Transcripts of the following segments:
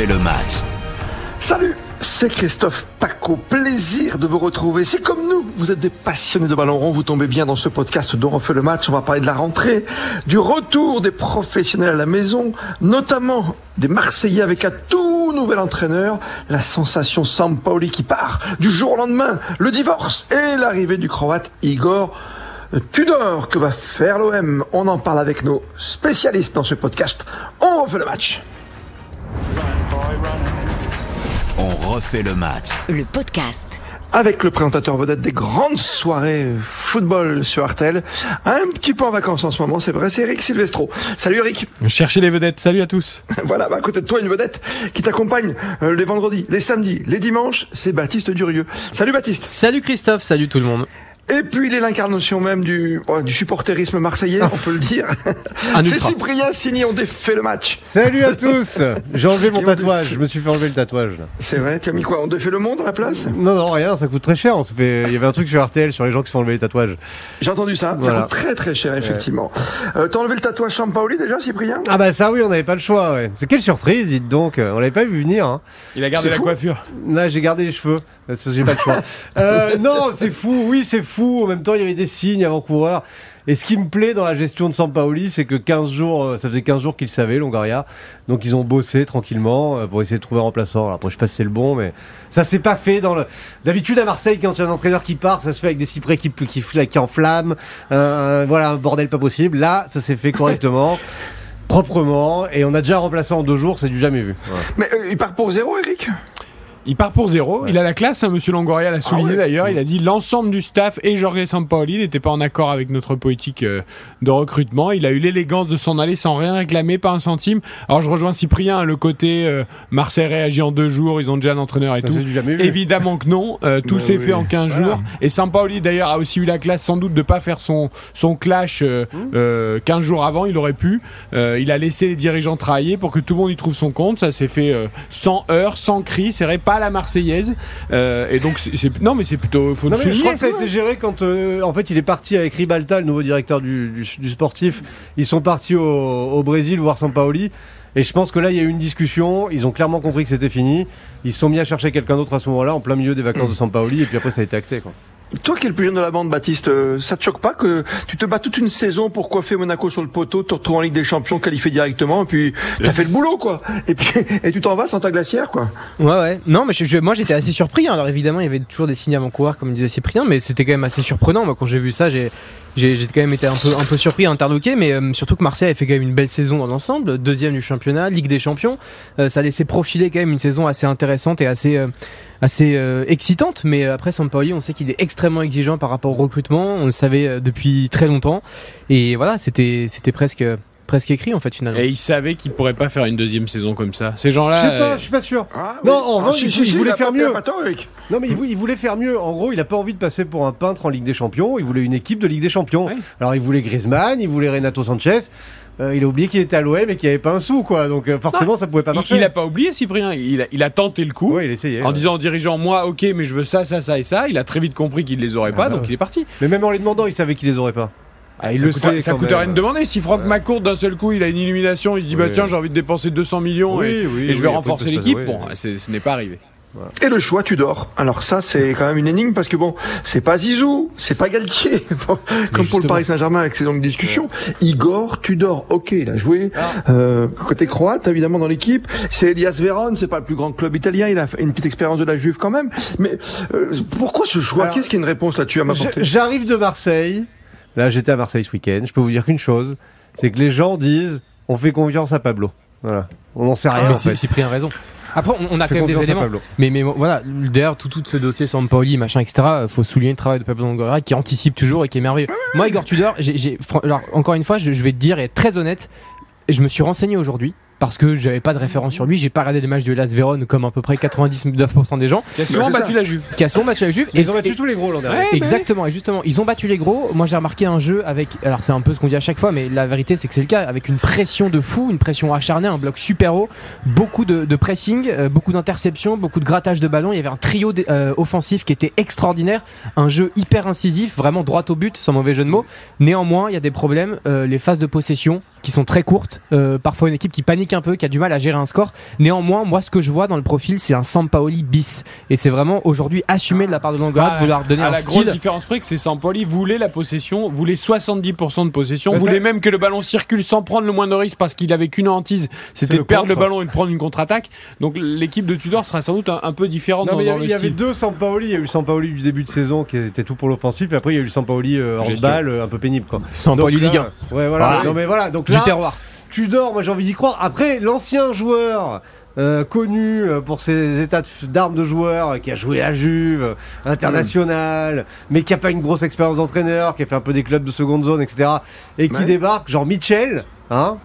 refait le match. Salut, c'est Christophe Paco. Plaisir de vous retrouver. C'est comme nous, vous êtes des passionnés de ballon rond. Vous tombez bien dans ce podcast dont on fait le match. On va parler de la rentrée, du retour des professionnels à la maison, notamment des Marseillais avec un tout nouvel entraîneur, la sensation Sampaoli qui part du jour au lendemain, le divorce et l'arrivée du Croate Igor Tudor. Que va faire l'OM On en parle avec nos spécialistes dans ce podcast. On refait le match. On refait le match. Le podcast. avec le présentateur vedette des grandes soirées football sur Artel. Un petit peu en vacances en ce moment, c'est vrai, c'est Eric Silvestro. Salut Eric. Cherchez les vedettes, salut à tous. Voilà, bah, à côté de toi, une vedette qui t'accompagne euh, les vendredis, les samedis, les dimanches, c'est Baptiste Durieux. Salut Baptiste. Salut Christophe, salut tout le monde. Et puis il est l'incarnation même du, du supporterisme marseillais, on peut le dire. C'est. Cyprien Signy, on défait le match. Salut à tous J'ai enlevé mon tatouage, défait. je me suis fait enlever le tatouage. C'est vrai, tu as mis quoi On défait le monde à la place? Non, non, rien, ça coûte très cher. On se fait... Il y avait un truc sur RTL sur les gens qui se font enlever les tatouages. J'ai entendu ça, Voilà. ça coûte très très cher effectivement. Euh, T'as enlevé le tatouage Sampaoli déjà Cyprien? Ah bah ça oui, on n'avait pas le choix, ouais. C'est quelle surprise, dites donc. On l'avait pas vu venir, hein. Il a gardé la fou? coiffure. Là, j'ai gardé les cheveux, parce que j'ai pas le choix. Euh, non, c'est fou, oui, c'est fou. En même temps, il y avait des signes avant-coureurs. Et ce qui me plaît dans la gestion de Sampaoli, c'est que 15 jours, euh, ça faisait 15 jours qu'ils savaient, Longoria. Donc ils ont bossé tranquillement euh, pour essayer de trouver un remplaçant. Alors, après, je sais pas si c'est le bon, mais ça s'est pas fait dans le. D'habitude, à Marseille, quand il y a un entraîneur qui part, ça se fait avec des cyprès qui, qui, qui enflamment. Euh, voilà, un bordel pas possible. Là, ça s'est fait correctement. Proprement, et on a déjà un remplaçant en deux jours, c'est du jamais vu. Mais il part pour zéro Eric? Il part pour zéro. Il a la classe, hein, monsieur Longoria l'a souligné ouais. d'ailleurs. Il a dit l'ensemble du staff et Jorge Sampaoli n'étaient pas en accord avec notre politique euh, de recrutement. Il a eu l'élégance de s'en aller sans rien réclamer, pas un centime. Alors je rejoins Cyprien, hein, le côté euh, Marseille réagit en deux jours, ils ont déjà un entraîneur et tout. Évidemment que non, Euh, tout Bah s'est oui. fait en 15 Voilà. jours. Et Sampaoli d'ailleurs a aussi eu la classe sans doute de pas faire son, son clash Mmh. euh, 15 jours avant, il aurait pu. Il a laissé les dirigeants travailler pour que tout le monde y trouve son compte. Ça s'est fait sans heurts, sans cris, c'est vrai, pas à la Marseillaise. Euh, et donc, c'est- non mais c'est plutôt... Faut Non, mais je crois que ça a été géré quand euh, en fait il est parti avec Ribalta, le nouveau directeur du, du- du sportif. Ils sont partis au, au Brésil voir Sampaoli. Et je pense que là il y a eu une discussion. Ils ont clairement compris que c'était fini. Ils se sont mis à chercher quelqu'un d'autre à ce moment-là, en plein milieu des vacances de Sampaoli. Et puis après ça a été acté. Quoi. Toi qui es le plus jeune de la bande, Baptiste, euh, ça te choque pas que tu te bats toute une saison pour coiffer Monaco sur le poteau, te retrouves en Ligue des Champions, qualifié directement, et puis t'as fait le boulot, quoi. Et puis et tu t'en vas sans ta glacière, quoi. Ouais, ouais. Non, mais je- je- moi j'étais assez surpris. hein. Alors évidemment, il y avait toujours des signes avant-coureurs, comme disait Cyprien, mais c'était quand même assez surprenant. Moi, quand j'ai vu ça, j'ai. J'ai quand même été un peu, un peu surpris, interloqué, mais euh, surtout que Marseille a fait quand même une belle saison dans l'ensemble, deuxième du championnat, Ligue des Champions. Euh, ça a laissé profiler quand même une saison assez intéressante et assez, euh, assez euh, excitante. Mais euh, après, Sampaoli, on sait qu'il est extrêmement exigeant par rapport au recrutement. On le savait euh, depuis très longtemps. Et voilà, c'était c'était presque, presque écrit en fait finalement. Et il savait qu'il pourrait pas faire une deuxième saison comme ça. Ces Je gens-là... sais pas, euh, je suis pas sûr. Ah, Non, en revanche, si, il- si, il si, voulait a faire mieux. Non mais il, vou- il voulait faire mieux. En gros, il a pas envie de passer pour un peintre en Ligue des Champions. Il voulait une équipe de Ligue des Champions. Ouais. Alors il voulait Griezmann, il voulait Renato Sanchez. Euh, il a oublié qu'il était à l'OM et qu'il n'y avait pas un sou, quoi. Donc euh, forcément, ça pouvait pas marcher. il a pas oublié Cyprien, il a, il a tenté le coup. Ouais, il essayait. En ouais. disant aux dirigeants, moi, ok, mais je veux ça, ça, ça et ça. Il a très vite compris qu'il les aurait pas, Ah bah donc ouais. il est parti. Mais même en les demandant, il savait qu'il les aurait pas. Ah, il Ça le coûte- sait, ça rien de demander. Si Franck McCourt, d'un seul coup, il a une illumination, il se dit, bah tiens, j'ai envie de dépenser 200 millions et, oui, et je vais renforcer l'équipe. Bon, ce n'est pas arrivé. Et le choix, tu dors. Alors ça, c'est quand même une énigme parce que bon, c'est pas Zizou, c'est pas Galtier, Bon, comme pour le. Paris Saint-Germain avec ses longues discussions. Igor Tudor, ok, il a joué euh, côté croate évidemment dans l'équipe. C'est Elias Veron, c'est pas le plus grand club italien, il a une petite expérience de la Juve quand même. Mais euh, pourquoi ce choix Qu'est-ce qu'il y a une réponse là-dessus à m'apporter J'arrive de Marseille. Là, j'étais à Marseille ce week-end. Je peux vous dire qu'une chose, c'est que les gens disent on fait confiance à Pablo. Voilà. On n'en sait rien. mais en fait. Cyprien a raison. Après, on, on a quand même des éléments. Mais, mais voilà, d'ailleurs, tout, tout ce dossier Sampaoli, machin, etc., faut souligner le travail de Pablo Longoria qui anticipe toujours et qui est merveilleux. Moi, Igor Tudor, j'ai, j'ai- fran- alors, encore une fois, je, je vais te dire, et être très honnête, je me suis renseigné aujourd'hui parce que j'avais pas de référence sur lui. J'ai pas regardé les matchs de Las Véron comme à peu près 99% des gens Qui a souvent battu la Juve. qui a souvent battu la Juve. Ils ont battu tous les gros l'an dernier. Ouais, bah Exactement, et justement, ils ont battu les gros. Moi, j'ai remarqué un jeu avec. Alors, c'est un peu ce qu'on dit à chaque fois, mais la vérité, c'est que c'est le cas. Avec une pression de fou, une pression acharnée, un bloc super haut, beaucoup de, de pressing, euh, beaucoup d'interceptions, beaucoup de grattage de ballon. Il y avait un trio euh, offensif qui était extraordinaire. Un jeu hyper incisif, vraiment droit au but, sans mauvais jeu de mots. Néanmoins, il y a des problèmes. euh, les phases de possession qui sont très courtes. euh, parfois, une équipe qui panique panique un peu, qui a du mal à gérer un score. Néanmoins, moi, ce que je vois dans le profil, c'est un Sampaoli bis. Et c'est vraiment aujourd'hui assumé de la part de Longoria de vouloir donner à un la style. grosse différence près que c'est Sampoli voulait la possession, voulait 70% de possession, Mais voulait même que le ballon circule sans prendre le moindre risque parce qu'il avait qu'une hantise, c'était de perdre le ballon et de prendre une contre-attaque. Donc l'équipe de Tudor sera sans doute un, un peu différente Non, dans, mais il y avait- le il y avait style. deux Sampaoli. Il y a eu Sampaoli du début de saison qui était tout pour l'offensif, et après il y a eu Sampaoli euh, Gestion. handball euh, un peu pénible. Quoi. Sampaoli Ligue 1. Ouais, voilà. Voilà. Non, mais voilà. Donc Du terroir. Tudor, moi j'ai envie d'y croire. Après, l'ancien joueur. euh, connu euh, pour ses états d'armes de joueur, euh, qui a joué à Juve, international, mais qui a pas une grosse expérience d'entraîneur, qui a fait un peu des clubs de seconde zone, etc. Et qui Ouais. débarque, genre Mitchell, hein,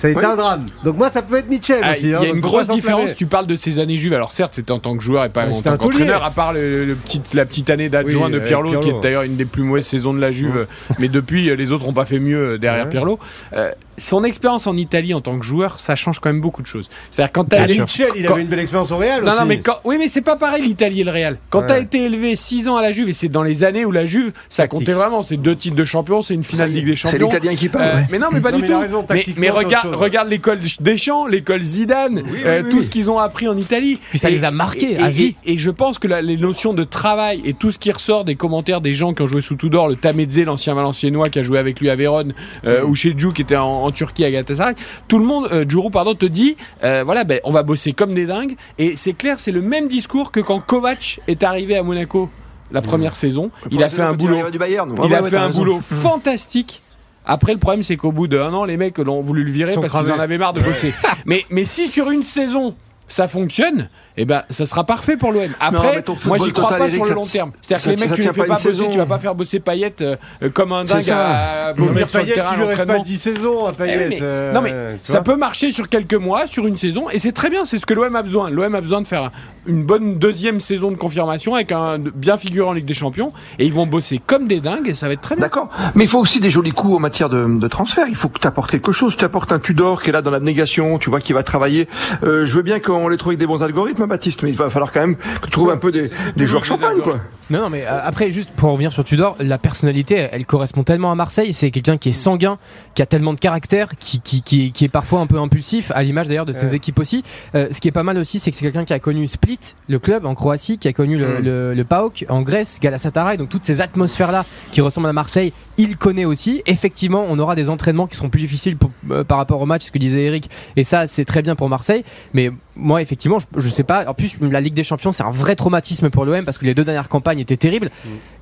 ça a été Oui. un drame. Donc moi ça peut être Mitchell Ah, aussi. Il y hein, a donc une grosse différence. Tu parles de ces années juives. Alors certes, c'était en tant que joueur et pas en tant qu'entraîneur. À part le, le petit, la petite année d'adjoint Oui, de avec Pirlo, qui est d'ailleurs une des plus mauvaises saisons de la Juve. Mais depuis, euh, les autres n'ont pas fait mieux euh, derrière Ouais. Pirlo. Euh, son expérience en Italie en tant que joueur, ça change quand même beaucoup de choses. C'est-à-dire quand t'as Mitchell, il Quand- avait une belle expérience au Real non, aussi. non, mais quand... oui, mais c'est pas pareil l'Italie et le Real. Quand Ouais. t'as été élevé 6 ans à la Juve, et c'est dans les années où la Juve, ça Tactique. comptait vraiment. C'est deux titres de champion, c'est une finale de Ligue des C'est Champions. l'Italien qui parle. Euh. Mais non, mais pas Non, du mais tout. raison, mais c'est autre regarde, l'école Deschamps, l'école Zidane, Oui, euh, oui, tout oui. ce qu'ils ont appris en Italie. Puis ça Et- les a marqués, et, à et- vie. et je pense que la- les notions de travail et tout ce qui ressort des commentaires des gens qui ont joué sous Tudor, le Tamedze, l'ancien Valenciennois qui a joué avec lui à Vérone, euh, ou chez Djou qui était en, en Turquie à Galatasaray, tout le monde, euh, pardon, te dit, euh, voilà, ben, on va bosser comme des dingues. Et c'est clair, c'est le même discours que quand Kovac est arrivé à Monaco la première saison. Il a fait un boulot. Du Bayern, Il a fait un boulot fantastique. Après, le problème, c'est qu'au bout d'un an, les mecs l'ont voulu le virer Ils parce qu'ils en avaient marre de bosser. mais, mais si sur une saison, ça fonctionne, eh ben, ça sera parfait pour l'OM. Après, ton moi, j'y crois pas Eric, sur le ça- long terme. C'est-à-dire que les mecs, tu les tient fais pas bosser, tu vas pas faire bosser Payet euh, euh, comme un dingue ça. à Non, vomir sur le terrain il lui reste pas l'entraînement. 10 saisons à Eh Payet. oui, mais- euh, non mais ça peut marcher sur quelques mois, sur une saison, et c'est très bien, c'est ce que l'OM a besoin. L'OM a besoin de faire une bonne deuxième saison de confirmation avec un bien figuré en Ligue des Champions, et ils vont bosser comme des dingues, et ça va être très bien. D'accord. Mais il faut aussi des jolis coups en matière de, de transfert. Il faut que tu apportes quelque chose. Tu apportes un Tudor qui est là dans l'abnégation, tu vois, qui va travailler. Euh, je veux bien qu'on les trouve avec des bons algorithmes, Baptiste, mais il va falloir quand même que tu trouves un peu des, C'est- c'est des joueurs des champagne, quoi. Non, non, mais euh, après, juste pour revenir sur Tudor, la personnalité, elle, elle correspond tellement à Marseille. C'est quelqu'un qui est sanguin, qui a tellement de caractère, qui, qui, qui, qui est parfois un peu impulsif, à l'image d'ailleurs de ses Ouais. équipes aussi. Euh, ce qui est pas mal aussi, c'est que c'est quelqu'un qui a connu Split, le club en Croatie, qui a connu le, Mm. le, le PAOK en Grèce, Galatasaray, donc toutes ces atmosphères-là qui ressemblent à Marseille, il connaît aussi. Effectivement, on aura des entraînements qui seront plus difficiles pour- euh, par rapport au match, ce que disait Eric, et ça, c'est très bien pour Marseille. Mais moi, effectivement, je, je sais pas. En plus, la Ligue des Champions, c'est un vrai traumatisme pour l'OM parce que les deux dernières campagnes étaient terribles.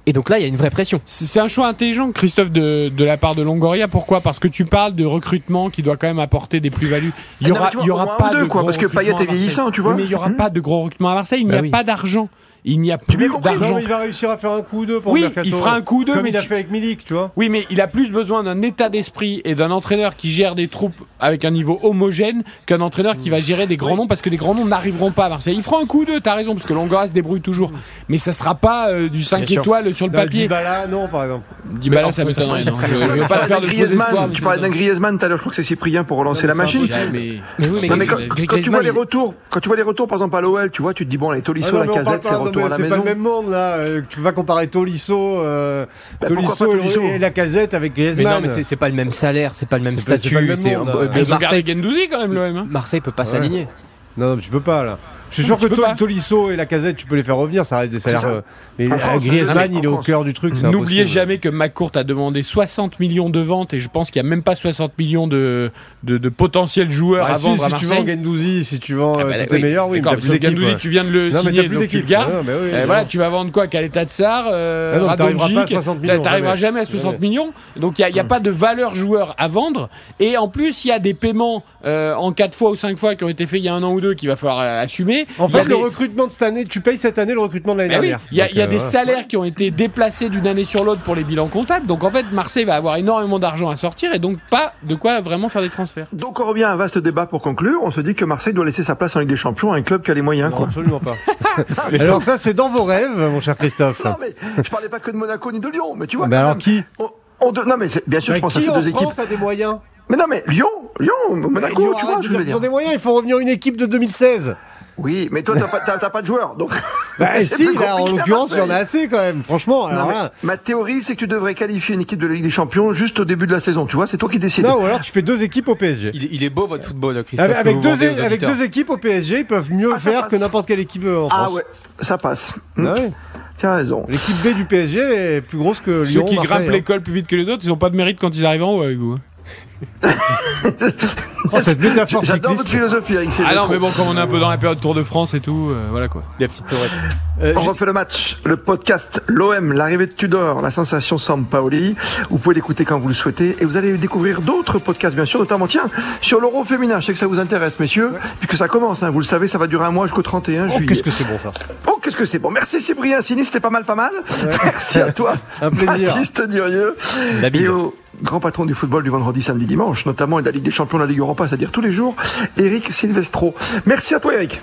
Et donc là, il y a une vraie pression. C'est c'est un choix intelligent, Christophe, de, de la part de Longoria. Pourquoi? Parce que tu parles de recrutement qui doit quand même apporter des plus-values. Il y Ah non, aura, vois, il y pas deux, de quoi, gros parce que recrutement Payet est à Marseille. vieillissant, tu vois. Oui, mais il y aura Hmm. pas de gros recrutement à Marseille. Il n'y Bah a oui. pas d'argent. Il n'y a plus Non, d'argent. il va réussir à faire un coup ou deux pour Oui, mercato. il fera un coup ou deux, Comme mais il a tu- fait avec Milik, tu vois. Oui, mais il a plus besoin d'un état d'esprit et d'un entraîneur qui gère des troupes avec un niveau homogène qu'un entraîneur qui va gérer des grands noms parce que les grands noms n'arriveront pas à Marseille. Il fera un coup ou deux, t'as raison, parce que Longoria se débrouille toujours. Mais ça sera pas euh, du 5 Bien sûr. étoiles sur le Dans papier. Dybala, non, par exemple. Dybala, ça m'étonnerait. non. Je, je vais pas faire de faux Griezmann, espoirs. Tu parlais d'un Griezmann tout à l'heure, je crois que c'est Cyprien pour relancer la machine. Mais- Non, quand, tu vois les retours, quand tu vois les retours, par exemple à l'OL, tu vois, tu te dis bon, les Tolisso, non, la casette, c'est non, retour mais à la C'est pas le même monde là. Euh, Tu peux pas comparer Tolisso, euh, Bah, Tolisso pas et- Tolisso et la casette avec Mais Griezmann. non, mais c'est pas le même salaire, c'est pas le même statut. mais Marseille, Gendouzi quand même, l'OM. hein. Marseille peut pas s'aligner. Non, non, tu peux pas là. Je suis sûr que Tol- pas. Tolisso et la casette, tu peux les faire revenir, ça reste des salaires. euh, Mais En euh, France, Griezmann, il est au cœur du truc. c'est N'oubliez impossible. jamais que McCourt a demandé 60 millions de ventes et je pense qu'il n'y a même pas 60 millions de, de, de potentiels joueurs Ah, à si, vendre à si tu vends. Gendouzi, si tu vends Ah, euh, bah, oui. tes meilleurs, oui, mais D'accord, t'as mais plus d'équipe. Ouais. tu viens de le Non, mais signer, t'as plus donc tu le d'équipe. gardes. Ouais, bah oui, voilà, tu vas vendre quoi Kaleta Tsar, euh, Ah non, t'arriveras Radonjic, pas à 60 millions, t'a- T'arriveras jamais. jamais à 60 Jamais. millions. Donc il n'y a, il y a pas de valeur joueur à vendre. Et en plus, il y a des paiements euh, en 4 fois ou 5 fois qui ont été faits il y a un an ou deux qu'il va falloir euh, assumer. En fait, le des- recrutement de cette année, tu payes cette année le recrutement de l'année dernière. il y a, y euh, des voilà. salaires qui ont été déplacés d'une année sur l'autre pour les bilans comptables. Donc en fait, Marseille va avoir énormément d'argent à sortir et donc pas de quoi vraiment faire des transferts. Donc on revient à un vaste débat pour conclure. On se dit que Marseille doit laisser sa place en Ligue des Champions à un club qui a les moyens. Non, Quoi. absolument pas. Alors ça, c'est dans vos rêves, mon cher Christophe. Non mais je parlais pas que de Monaco ni de Lyon, mais tu vois. Mais alors même, qui on- on de- Non mais c'est- bien sûr, Mais je pense à qui ces deux équipes. France a des moyens? Mais non mais Lyon, Lyon, Monaco, Lyon, tu vois, je de dire veux qu'ils ont des moyens, il faut revenir une équipe de 2016. Oui, mais toi t'as pas, t'as- t'as pas de joueurs, donc. Bah si, là, en l'occurrence, il y en a assez quand même. Franchement, alors là, ma théorie, c'est que tu devrais qualifier une équipe de la Ligue des Champions juste au début de la saison. Tu vois, c'est toi qui décides. non, ou alors tu fais deux équipes au PSG. Il, il est beau votre football, Christophe. Avec, deux, avec équipes au PSG, ils peuvent mieux Ah, faire passe. que n'importe quelle équipe euh, en France. ah ouais, ça passe. Ah ouais. Tu as raison. L'équipe B du PSG elle est plus grosse que Ceux Lyon. qui Marseille, grimpent hein. l'école plus vite que les autres, ils ont pas de mérite quand ils arrivent en haut avec vous. Oh, cette métaphore J'adore votre philosophie, Eric Ah non, mais bon, comme on est un peu dans la période Tour de France et tout, euh, voilà quoi. La petite Tourette. Euh, On juste- refait le match, le podcast, l'OM, l'arrivée de Tudor, la sensation Sampaoli. Vous pouvez l'écouter quand vous le souhaitez et vous allez découvrir d'autres podcasts, bien sûr, notamment, tiens, sur l'euro féminin. Je sais que ça vous intéresse, messieurs, puisque ça commence, hein, vous le savez, ça va durer un mois jusqu'au 31 Oh, juillet. qu'est-ce que c'est bon ça. Oh, qu'est-ce que c'est bon. Merci Cyprien Sini, c'était pas mal, pas mal. Merci à toi, Un plaisir. Baptiste Durieux. La bise. Grand patron du football du vendredi, samedi, dimanche, notamment et de la Ligue des Champions, la Ligue Europa, c'est-à-dire tous les jours, Eric Silvestro. Merci à toi, Eric.